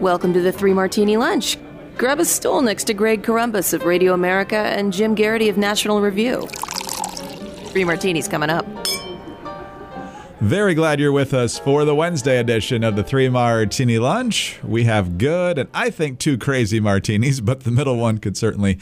Welcome to the Three Martini Lunch. Grab a stool next to Greg Corombos of Radio America and Jim Geraghty of National Review. Three martinis coming up. Very glad you're with us for the Wednesday edition of the Three Martini Lunch. We have good and I think two crazy martinis, but the middle one could certainly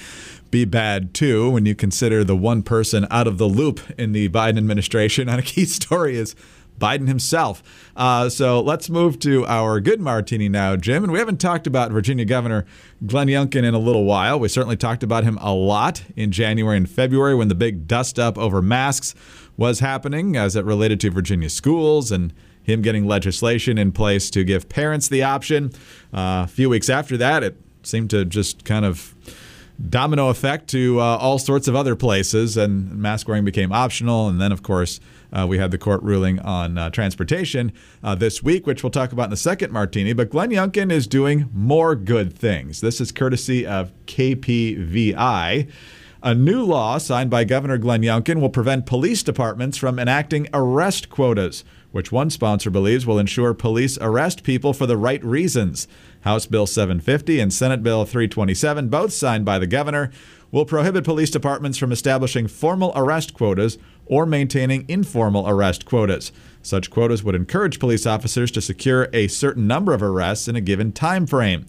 be bad too when you consider the one person out of the loop in the Biden administration on a key story is Biden himself. Uh, so let's move to our good martini now, Jim. And we haven't talked about Virginia Governor Glenn Youngkin in a little while. We certainly talked about him a lot in January and February when the big dust up over masks was happening as it related to Virginia schools and him getting legislation in place to give parents the option. Uh, a few weeks after that, it seemed to just kind of domino effect to uh, all sorts of other places, and mask wearing became optional. And then, of course, uh, we had the court ruling on uh, transportation uh, this week, which we'll talk about in the second martini. But Glenn Youngkin is doing more good things. This is courtesy of KPVI. A new law signed by Governor Glenn Youngkin will prevent police departments from enacting arrest quotas, which one sponsor believes will ensure police arrest people for the right reasons. House Bill 750 and Senate Bill 327, both signed by the governor, will prohibit police departments from establishing formal arrest quotas or maintaining informal arrest quotas. Such quotas would encourage police officers to secure a certain number of arrests in a given time frame.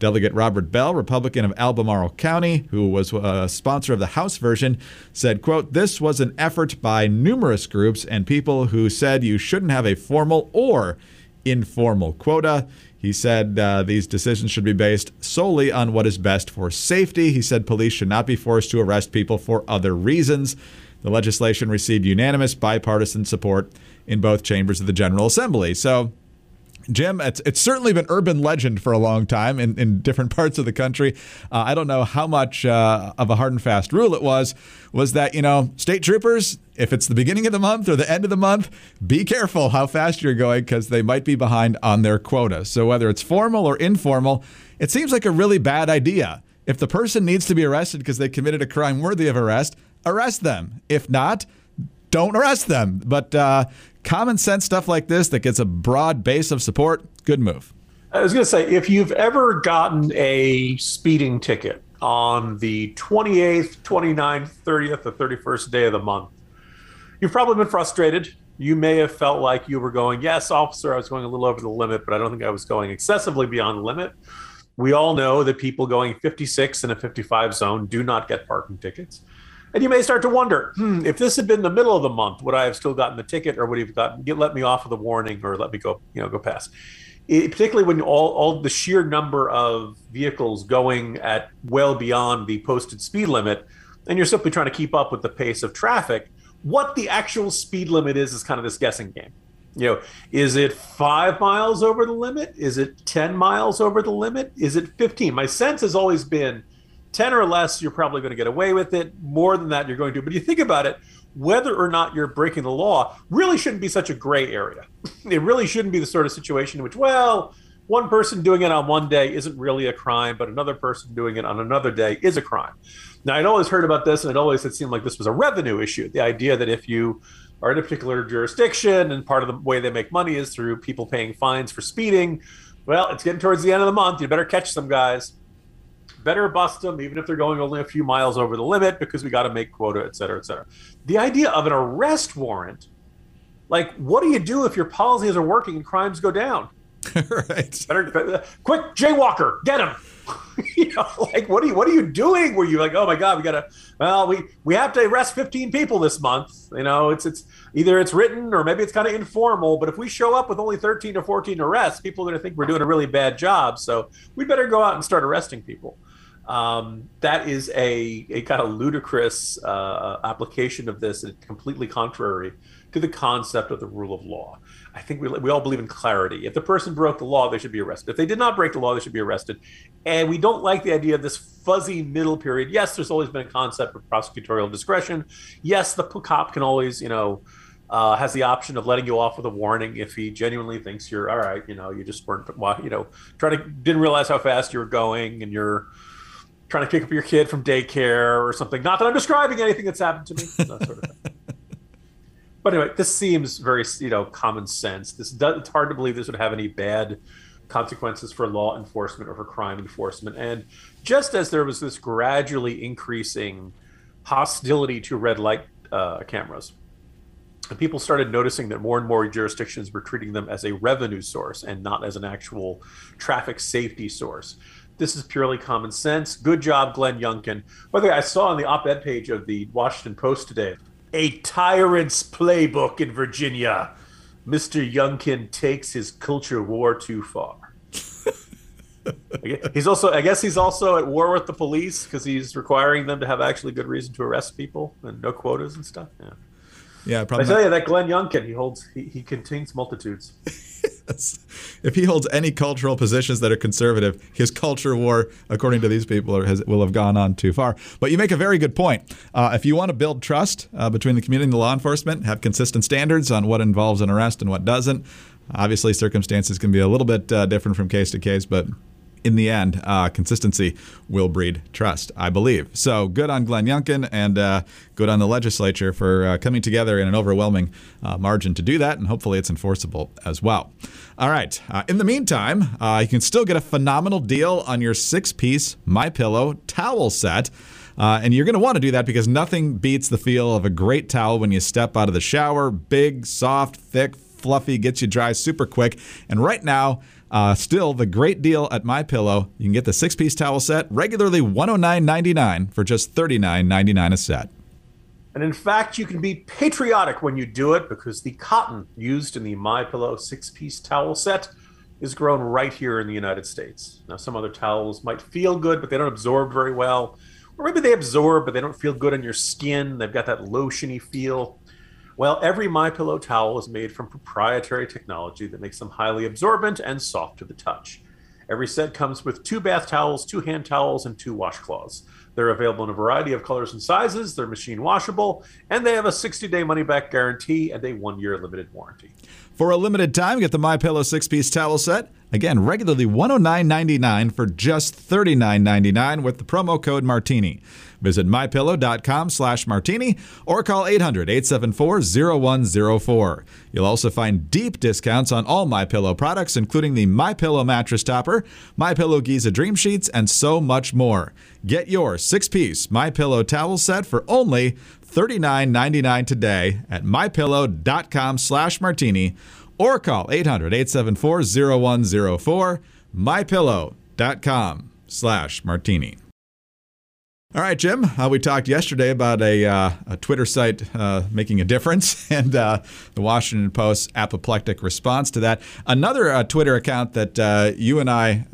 Delegate Robert Bell, Republican of Albemarle County, who was a sponsor of the House version, said, quote, This was an effort by numerous groups and people who said you shouldn't have a formal or informal quota. He said uh, these decisions should be based solely on what is best for safety. He said police should not be forced to arrest people for other reasons. The legislation received unanimous bipartisan support in both chambers of the General Assembly. So, Jim, it's, it's certainly been urban legend for a long time in, in different parts of the country. Uh, I don't know how much uh, of a hard and fast rule it was, was that, you know, state troopers, if it's the beginning of the month or the end of the month, be careful how fast you're going because they might be behind on their quota. So whether it's formal or informal, it seems like a really bad idea. If the person needs to be arrested because they committed a crime worthy of arrest, arrest them. If not, don't arrest them. But uh, common sense stuff like this that gets a broad base of support, good move. I was going to say, if you've ever gotten a speeding ticket on the 28th, 29th, 30th, or 31st day of the month, you've probably been frustrated. You may have felt like you were going, Yes, officer, I was going a little over the limit, but I don't think I was going excessively beyond the limit. We all know that people going 56 in a 55 zone do not get parking tickets. And you may start to wonder, hmm, if this had been the middle of the month, would I have still gotten the ticket, or would he have gotten get, let me off of the warning, or let me go, you know, go past? It, particularly when all, all the sheer number of vehicles going at well beyond the posted speed limit, and you're simply trying to keep up with the pace of traffic. What the actual speed limit is is kind of this guessing game. You know, is it five miles over the limit? Is it ten miles over the limit? Is it fifteen? My sense has always been 10 or less, you're probably going to get away with it. More than that, you're going to. But you think about it, whether or not you're breaking the law really shouldn't be such a gray area. it really shouldn't be the sort of situation in which, well, one person doing it on one day isn't really a crime, but another person doing it on another day is a crime. Now, I'd always heard about this, and it always had seemed like this was a revenue issue. The idea that if you are in a particular jurisdiction and part of the way they make money is through people paying fines for speeding, well, it's getting towards the end of the month. You better catch some guys better bust them, even if they're going only a few miles over the limit, because we got to make quota, et cetera, et cetera. The idea of an arrest warrant, like, what do you do if your policies are working and crimes go down? right. Better, better, quick, jaywalker, get him. you know, like what are you what are you doing? Were you like, oh my god, we gotta well, we we have to arrest 15 people this month. You know, it's it's either it's written or maybe it's kind of informal, but if we show up with only 13 or 14 arrests, people are gonna think we're doing a really bad job. So we better go out and start arresting people. Um, that is a, a kind of ludicrous uh, application of this and completely contrary to the concept of the rule of law. I think we, we all believe in clarity. If the person broke the law, they should be arrested. If they did not break the law, they should be arrested. And we don't like the idea of this fuzzy middle period. Yes, there's always been a concept of prosecutorial discretion. Yes, the cop can always, you know, uh, has the option of letting you off with a warning if he genuinely thinks you're all right. You know, you just weren't, you know, trying to didn't realize how fast you were going, and you're trying to pick up your kid from daycare or something. Not that I'm describing anything that's happened to me. That sort of but anyway, this seems very you know common sense. This does, it's hard to believe this would have any bad consequences for law enforcement or for crime enforcement. And just as there was this gradually increasing hostility to red light uh, cameras, and people started noticing that more and more jurisdictions were treating them as a revenue source and not as an actual traffic safety source. This is purely common sense. Good job, Glenn Youngkin. By the way, I saw on the op ed page of the Washington Post today a tyrant's playbook in Virginia. Mr. Youngkin takes his culture war too far. he's also, I guess, he's also at war with the police because he's requiring them to have actually good reason to arrest people and no quotas and stuff. Yeah. Yeah, probably. I tell you that Glenn Youngkin, he holds, he, he contains multitudes. if he holds any cultural positions that are conservative, his culture war, according to these people, has, will have gone on too far. But you make a very good point. Uh, if you want to build trust uh, between the community and the law enforcement, have consistent standards on what involves an arrest and what doesn't. Obviously, circumstances can be a little bit uh, different from case to case, but in the end, uh, consistency will breed trust, I believe. So good on Glenn Youngkin and uh, good on the legislature for uh, coming together in an overwhelming uh, margin to do that, and hopefully it's enforceable as well. All right. Uh, in the meantime, uh, you can still get a phenomenal deal on your six-piece My Pillow towel set. and you're going to want to do that because nothing beats the feel of a great towel when you step out of the shower. Big, soft, thick, fluffy, gets you dry super quick. And right now, uh, still, the great deal at My Pillow. You can get the six-piece towel set regularly $109.99 for just $39.99 a set. And in fact, you can be patriotic when you do it because the cotton used in the My Pillow six-piece towel set is grown right here in the United States. Now, some other towels might feel good, but they don't absorb very well. Or maybe they absorb, but they don't feel good on your skin. They've got that lotiony feel. Well, every My Pillow towel is made from proprietary technology that makes them highly absorbent and soft to the touch. Every set comes with two bath towels, two hand towels, and two washcloths. They're available in a variety of colors and sizes. They're machine washable, and they have a 60-day money-back guarantee and a one-year limited warranty. For a limited time, get the My Pillow six-piece towel set. Again, regularly $109.99 for just $39.99 with the promo code Martini. Visit mypillow.com slash martini or call 800-874-0104. You'll also find deep discounts on all MyPillow products, including the MyPillow mattress topper, MyPillow Giza Dream Sheets, and so much more. Get your six-piece MyPillow towel set for only $39.99 today at mypillow.com slash martini or call 800-874-0104, mypillow.com slash martini. All right, Jim. Uh, we talked yesterday about a, uh, a Twitter site uh, making a difference and uh, the Washington Post's apoplectic response to that. Another uh, Twitter account that uh, you and I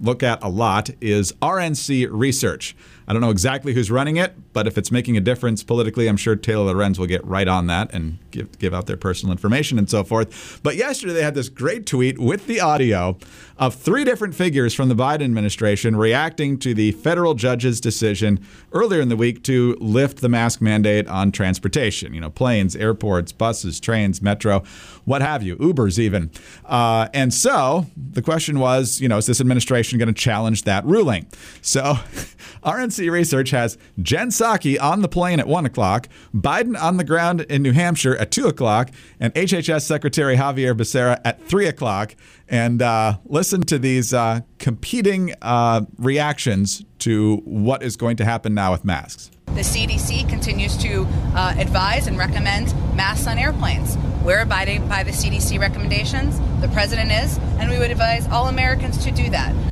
look at a lot is RNC Research. I don't know exactly who's running it, but if it's making a difference politically, I'm sure Taylor Lorenz will get right on that and give, give out their personal information and so forth. But yesterday they had this great tweet with the audio of three different figures from the Biden administration reacting to the federal judge's decision earlier in the week to lift the mask mandate on transportation, you know, planes, airports, buses, trains, metro, what have you, Ubers even. Uh, and so the question was, you know, is this administration going to challenge that ruling? So RNC Research has Jen Psaki on the plane at 1 o'clock, Biden on the ground in New Hampshire at 2 o'clock, and HHS Secretary Xavier Becerra at 3 o'clock. And uh, listen to these uh, competing uh, reactions to what is going to happen now with masks. The CDC continues to uh, advise and recommend masks on airplanes. We're abiding by the CDC recommendations. The president is, and we would advise all Americans to do that.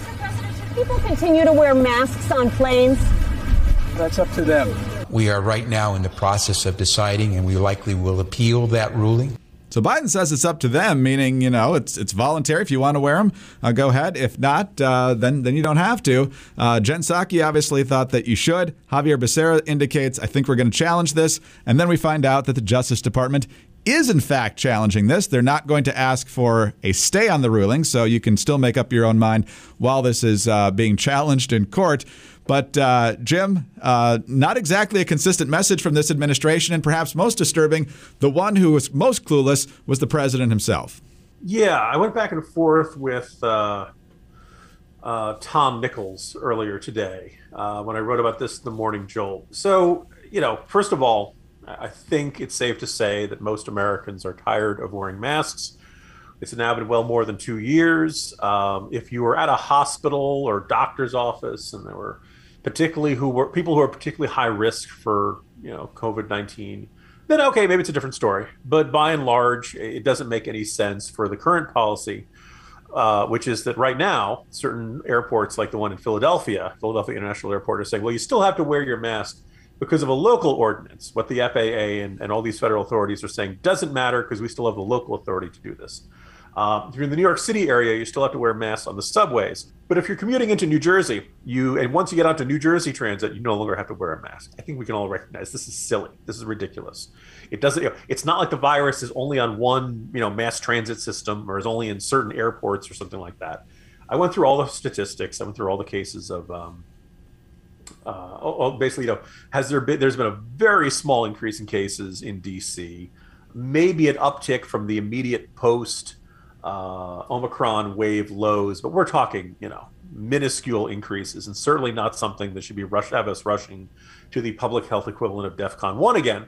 People continue to wear masks on planes. That's up to them. We are right now in the process of deciding, and we likely will appeal that ruling. So Biden says it's up to them, meaning you know it's it's voluntary. If you want to wear them, uh, go ahead. If not, uh, then then you don't have to. Uh, Jen Psaki obviously thought that you should. Javier Becerra indicates, I think we're going to challenge this, and then we find out that the Justice Department is in fact challenging this. They're not going to ask for a stay on the ruling, so you can still make up your own mind while this is uh, being challenged in court. But uh, Jim, uh, not exactly a consistent message from this administration, and perhaps most disturbing, the one who was most clueless was the president himself. Yeah, I went back and forth with uh, uh Tom Nichols earlier today uh, when I wrote about this in the Morning Jolt. So, you know, first of all, I think it's safe to say that most Americans are tired of wearing masks It's now been well more than two years. Um, if you were at a hospital or doctor's office and there were particularly who were people who are particularly high risk for you know COVID nineteen, then okay, maybe it's a different story. But by and large, it doesn't make any sense for the current policy, uh, which is that right now certain airports like the one in Philadelphia, Philadelphia International Airport, are saying, well, you still have to wear your mask because of a local ordinance. What the FAA and, and all these federal authorities are saying doesn't matter because we still have the local authority to do this. Uh, if you're in the New York City area, you still have to wear masks on the subways. But if you're commuting into New Jersey, you and once you get onto New Jersey Transit, you no longer have to wear a mask. I think we can all recognize this is silly. This is ridiculous. It doesn't. You know, it's not like the virus is only on one, you know, mass transit system or is only in certain airports or something like that. I went through all the statistics. I went through all the cases of. Um, uh, basically, you know, has there been? There's been a very small increase in cases in DC, maybe an uptick from the immediate post uh, Omicron wave lows, but we're talking, you know, minuscule increases, and certainly not something that should be rush have us rushing to the public health equivalent of DEFCON one again.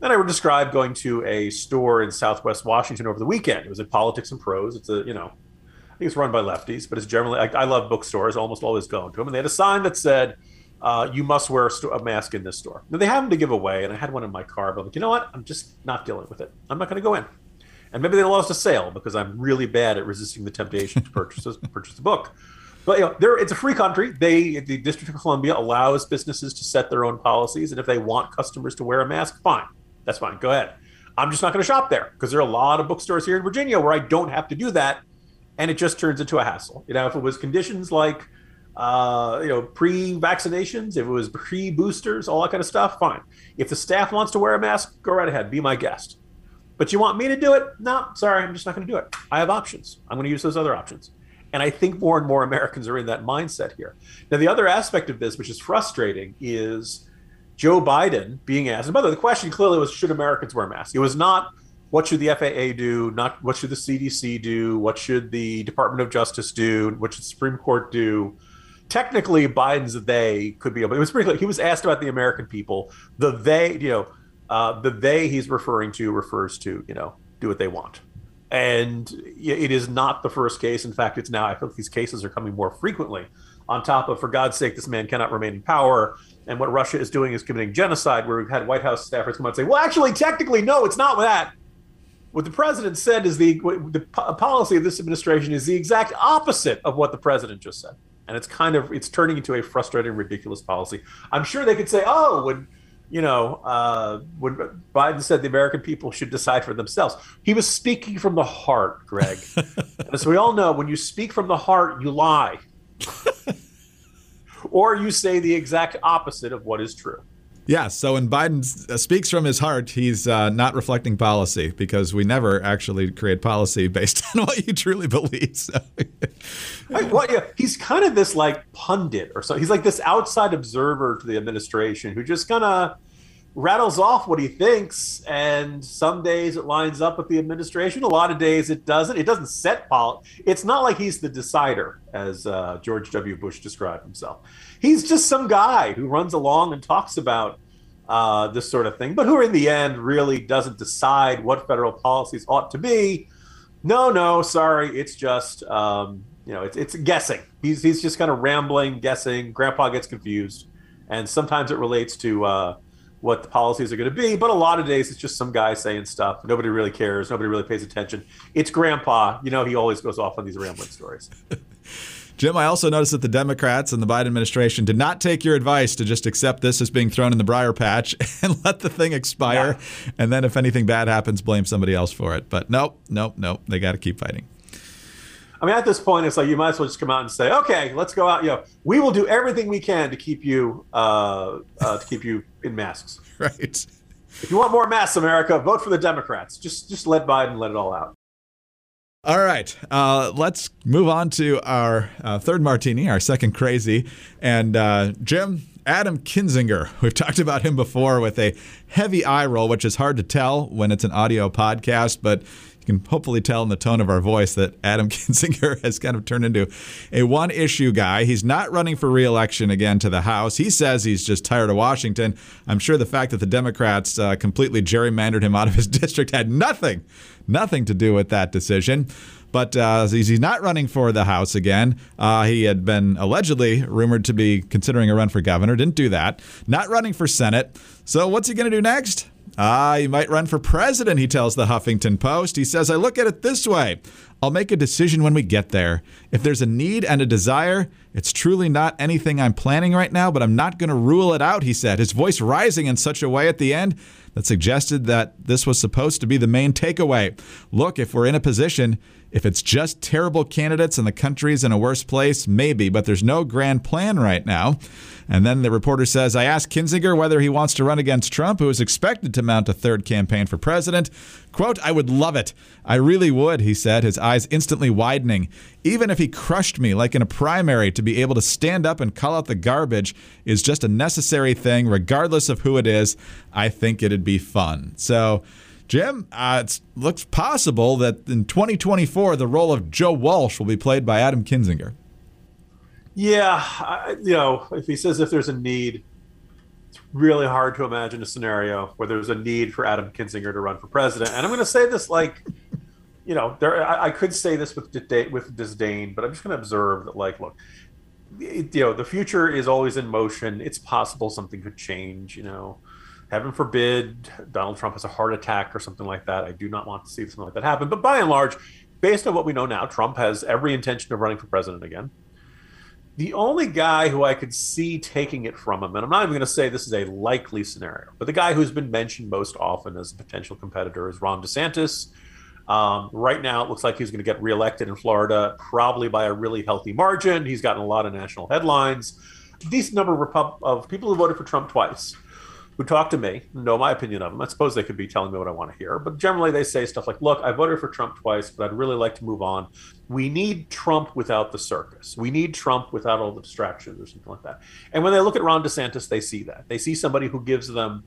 Then I would describe going to a store in Southwest Washington over the weekend. It was at Politics and Prose. It's a, you know, I think it's run by lefties, but it's generally I, I love bookstores. Almost always go to them, and they had a sign that said. Uh, you must wear a, sto- a, mask in this store. Now they have them to give away, and I had one in my car, but I'm like, you know what? I'm just not dealing with it. I'm not going to go in and maybe they lost a sale because I'm really bad at resisting the temptation to purchase purchase the book. But you know, there it's a free country. They the District of Columbia allows businesses to set their own policies, and if they want customers to wear a mask, fine, that's fine. Go ahead. I'm just not going to shop there because there are a lot of bookstores here in Virginia where I don't have to do that, and it just turns into a hassle. You know, if it was conditions like uh, you know, pre-vaccinations, if it was pre-boosters, all that kind of stuff, fine. If the staff wants to wear a mask, go right ahead, be my guest. But you want me to do it? No, sorry, I'm just not going to do it. I have options. I'm going to use those other options. And I think more and more Americans are in that mindset here. Now, the other aspect of this, which is frustrating, is Joe Biden being asked. And by the way, the question clearly was should Americans wear masks? It was not what should the FAA do, not what should the CDC do, what should the Department of Justice do, what should the Supreme Court do. Technically, Biden's they could be, but it was pretty clear. He was asked about the American people. The they, you know, uh, the they he's referring to refers to, you know, do what they want. And it is not the first case. In fact, it's now, I feel like these cases are coming more frequently. On top of, for God's sake, this man cannot remain in power. And what Russia is doing is committing genocide, where we've had White House staffers come out and say, well, actually, technically, no, it's not that. What the president said is the, the policy of this administration is the exact opposite of what the president just said. And it's kind of, it's turning into a frustrating, ridiculous policy. I'm sure they could say, oh, when you know, uh, when Biden said the American people should decide for themselves, he was speaking from the heart, Greg. As we all know, when you speak from the heart, you lie. or you say the exact opposite of what is true. Yeah, so when Biden uh, speaks from his heart, he's uh, not reflecting policy because we never actually create policy based on what you truly believe. So. well, yeah, he's kind of this like pundit or so. He's like this outside observer to the administration who just kind of rattles off what he thinks, and some days it lines up with the administration. A lot of days it doesn't. It doesn't set policy. It's not like he's the decider, as uh, George W. Bush described himself. He's just some guy who runs along and talks about uh, this sort of thing, but who in the end really doesn't decide what federal policies ought to be. No, no, sorry, it's just um, you know, it's it's guessing. He's he's just kind of rambling, guessing. Grandpa gets confused, and sometimes it relates to. Uh, what the policies are going to be. But a lot of days it's just some guy saying stuff. Nobody really cares. Nobody really pays attention. It's grandpa. You know, he always goes off on these rambling stories. Jim, I also noticed that the Democrats and the Biden administration did not take your advice to just accept this as being thrown in the briar patch and let the thing expire. Yeah. And then if anything bad happens, blame somebody else for it. But nope, nope, nope. They got to keep fighting. I mean, at this point, it's like you might as well just come out and say, "Okay, let's go out. You know, we will do everything we can to keep you uh, uh, to keep you in masks." Right. If you want more masks, America, vote for the Democrats. Just just let Biden let it all out. All right, uh, let's move on to our uh, third martini, our second crazy, and uh, Jim. Adam Kinzinger. We've talked about him before with a heavy eye roll, which is hard to tell when it's an audio podcast, but You can hopefully tell in the tone of our voice that Adam Kinzinger has kind of turned into a one issue guy. He's not running for reelection again to the House. He says he's just tired of Washington. I'm sure the fact that the Democrats uh, completely gerrymandered him out of his district had nothing, nothing to do with that decision. But uh, he's not running for the House again. Uh, he had been allegedly rumored to be considering a run for governor. Didn't do that. Not running for Senate. So what's he going to do next? Ah, he might run for president, he tells the Huffington Post. He says, I look at it this way I'll make a decision when we get there. If there's a need and a desire, it's truly not anything I'm planning right now, but I'm not going to rule it out, he said, his voice rising in such a way at the end that suggested that this was supposed to be the main takeaway. Look, if we're in a position, if it's just terrible candidates and the country's in a worse place, maybe, but there's no grand plan right now. And then the reporter says, I asked Kinzinger whether he wants to run against Trump, who is expected to mount a third campaign for president. Quote, I would love it. I really would, he said, his eyes instantly widening. Even if he crushed me like in a primary, to be able to stand up and call out the garbage is just a necessary thing, regardless of who it is. I think it'd be fun. So, Jim, uh, it looks possible that in 2024, the role of Joe Walsh will be played by Adam Kinzinger. Yeah, I, you know, if he says if there's a need, it's really hard to imagine a scenario where there's a need for Adam Kinzinger to run for president. And I'm going to say this like, you know, there I, I could say this with with disdain, but I'm just going to observe that, like, look, it, you know, the future is always in motion. It's possible something could change. You know, heaven forbid Donald Trump has a heart attack or something like that. I do not want to see something like that happen. But by and large, based on what we know now, Trump has every intention of running for president again. The only guy who I could see taking it from him, and I'm not even going to say this is a likely scenario, but the guy who's been mentioned most often as a potential competitor is Ron DeSantis. Um, right now, it looks like he's going to get reelected in Florida, probably by a really healthy margin. He's gotten a lot of national headlines. A decent number of, Repub- of people who voted for Trump twice who talk to me know my opinion of them. I suppose they could be telling me what I want to hear, but generally they say stuff like, "Look, I voted for Trump twice, but I'd really like to move on. We need Trump without the circus. We need Trump without all the distractions, or something like that." And when they look at Ron DeSantis, they see that. They see somebody who gives them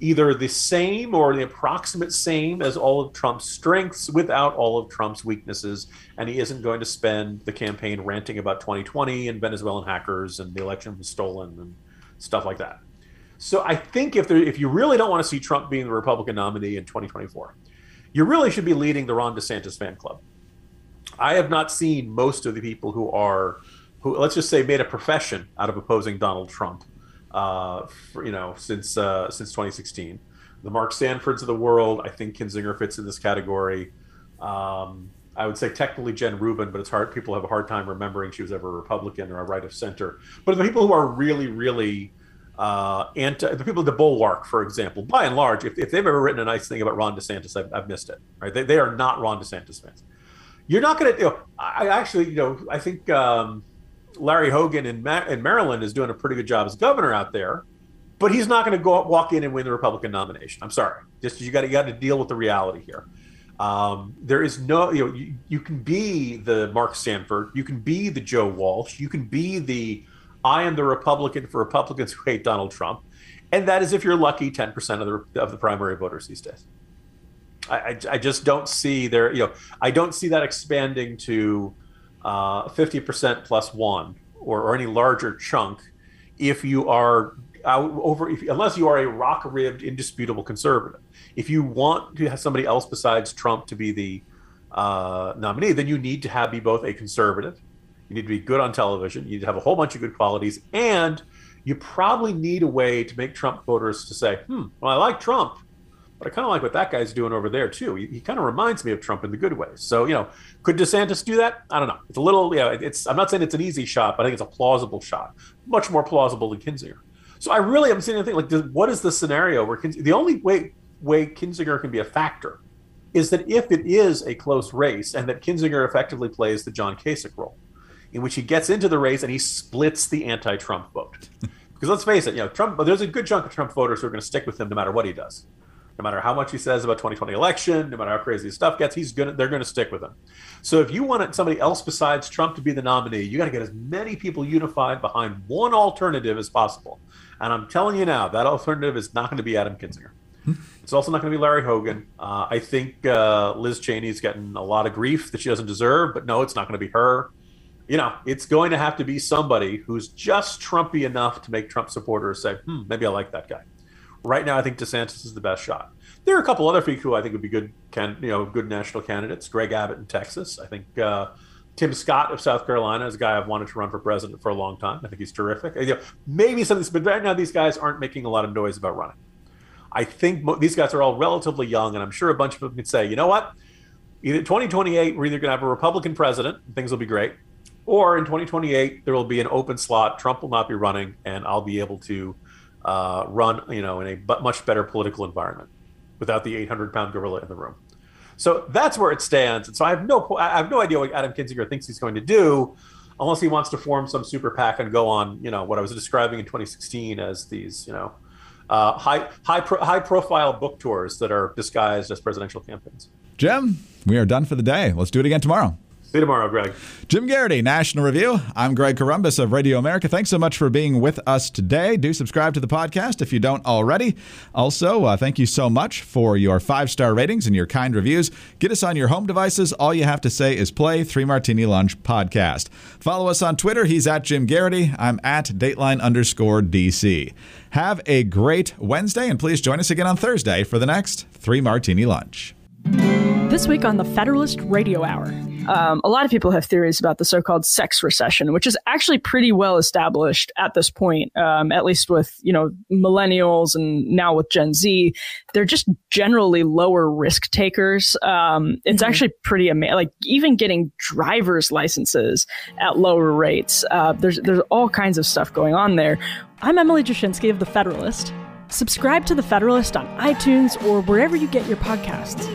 either the same or the approximate same as all of Trump's strengths without all of Trump's weaknesses. And he isn't going to spend the campaign ranting about 2020 and Venezuelan hackers and the election was stolen and stuff like that. So I think if there, if you really don't want to see Trump being the Republican nominee in 2024, you really should be leading the Ron DeSantis fan club. I have not seen most of the people who are, who let's just say made a profession out of opposing Donald Trump, uh, for, you know, since uh, since 2016. The Mark Sanfords of the world, I think Kinzinger fits in this category. Um, I would say technically Jen Rubin, but it's hard. People have a hard time remembering she was ever a Republican or a right of center. But the people who are really, really uh, anti the people at the Bulwark, for example, by and large, if, if they've ever written a nice thing about Ron DeSantis, I've, I've missed it. Right? They, they are not Ron DeSantis fans. You're not going to. You know, I actually, you know, I think um, Larry Hogan in, Ma- in Maryland is doing a pretty good job as governor out there, but he's not going to go walk in and win the Republican nomination. I'm sorry. Just you got you got to deal with the reality here. Um, there is no, you know, you, you can be the Mark Sanford, you can be the Joe Walsh, you can be the I am the Republican for Republicans who hate Donald Trump. And that is, if you're lucky, 10% of the, of the primary voters these days. I, I, I just don't see there, you know, I don't see that expanding to uh, 50% plus one or, or any larger chunk if you are out over, if, unless you are a rock ribbed, indisputable conservative. If you want to have somebody else besides Trump to be the uh, nominee, then you need to have be both a conservative you need to be good on television. You need to have a whole bunch of good qualities. And you probably need a way to make Trump voters to say, hmm, well, I like Trump, but I kind of like what that guy's doing over there, too. He, he kind of reminds me of Trump in the good ways. So, you know, could DeSantis do that? I don't know. It's a little, yeah, it's, I'm not saying it's an easy shot, but I think it's a plausible shot, much more plausible than Kinzinger. So I really am saying anything like, what is the scenario where the only way, way Kinzinger can be a factor is that if it is a close race and that Kinzinger effectively plays the John Kasich role in which he gets into the race and he splits the anti-Trump vote. because let's face it, you know, Trump. There's a good chunk of Trump voters who are going to stick with him no matter what he does, no matter how much he says about 2020 election, no matter how crazy his stuff gets. He's gonna. They're going to stick with him. So if you want somebody else besides Trump to be the nominee, you got to get as many people unified behind one alternative as possible. And I'm telling you now, that alternative is not going to be Adam Kinzinger. It's also not going to be Larry Hogan. Uh, I think uh, Liz Cheney's getting a lot of grief that she doesn't deserve, but no, it's not going to be her. You know, it's going to have to be somebody who's just Trumpy enough to make Trump supporters say, hmm, maybe I like that guy. Right now, I think DeSantis is the best shot. There are a couple other people who I think would be good, can, you know, good national candidates. Greg Abbott in Texas. I think uh, Tim Scott of South Carolina is a guy I've wanted to run for president for a long time. I think he's terrific. You know, maybe some of these, but right now these guys aren't making a lot of noise about running. I think mo- these guys are all relatively young, and I'm sure a bunch of them can say, you know what? Either 2028, we're either going to have a Republican president, and things will be great, or in 2028, there will be an open slot. Trump will not be running, and I'll be able to uh, run, you know, in a much better political environment without the 800 pound gorilla in the room. So that's where it stands. And so I have no, I have no idea what Adam Kinzinger thinks he's going to do, unless he wants to form some super PAC and go on, you know, what I was describing in 2016 as these, you know, uh, high high pro, high profile book tours that are disguised as presidential campaigns. Jim, we are done for the day. Let's do it again tomorrow. See you tomorrow, Greg. Jim Geraghty, National Review. I'm Greg Corombos of Radio America. Thanks so much for being with us today. Do subscribe to the podcast if you don't already. Also, uh, thank you so much for your five star ratings and your kind reviews. Get us on your home devices. All you have to say is play Three Martini Lunch podcast. Follow us on Twitter. He's at Jim Geraghty. I'm at Dateline underscore DC. Have a great Wednesday, and please join us again on Thursday for the next Three Martini Lunch. This week on the Federalist Radio Hour. Um, a lot of people have theories about the so-called sex recession, which is actually pretty well established at this point. Um, at least with you know millennials and now with Gen Z, they're just generally lower risk takers. Um, it's mm-hmm. actually pretty amazing. Like even getting driver's licenses at lower rates. Uh, there's there's all kinds of stuff going on there. I'm Emily Jashinsky of the Federalist. Subscribe to the Federalist on iTunes or wherever you get your podcasts.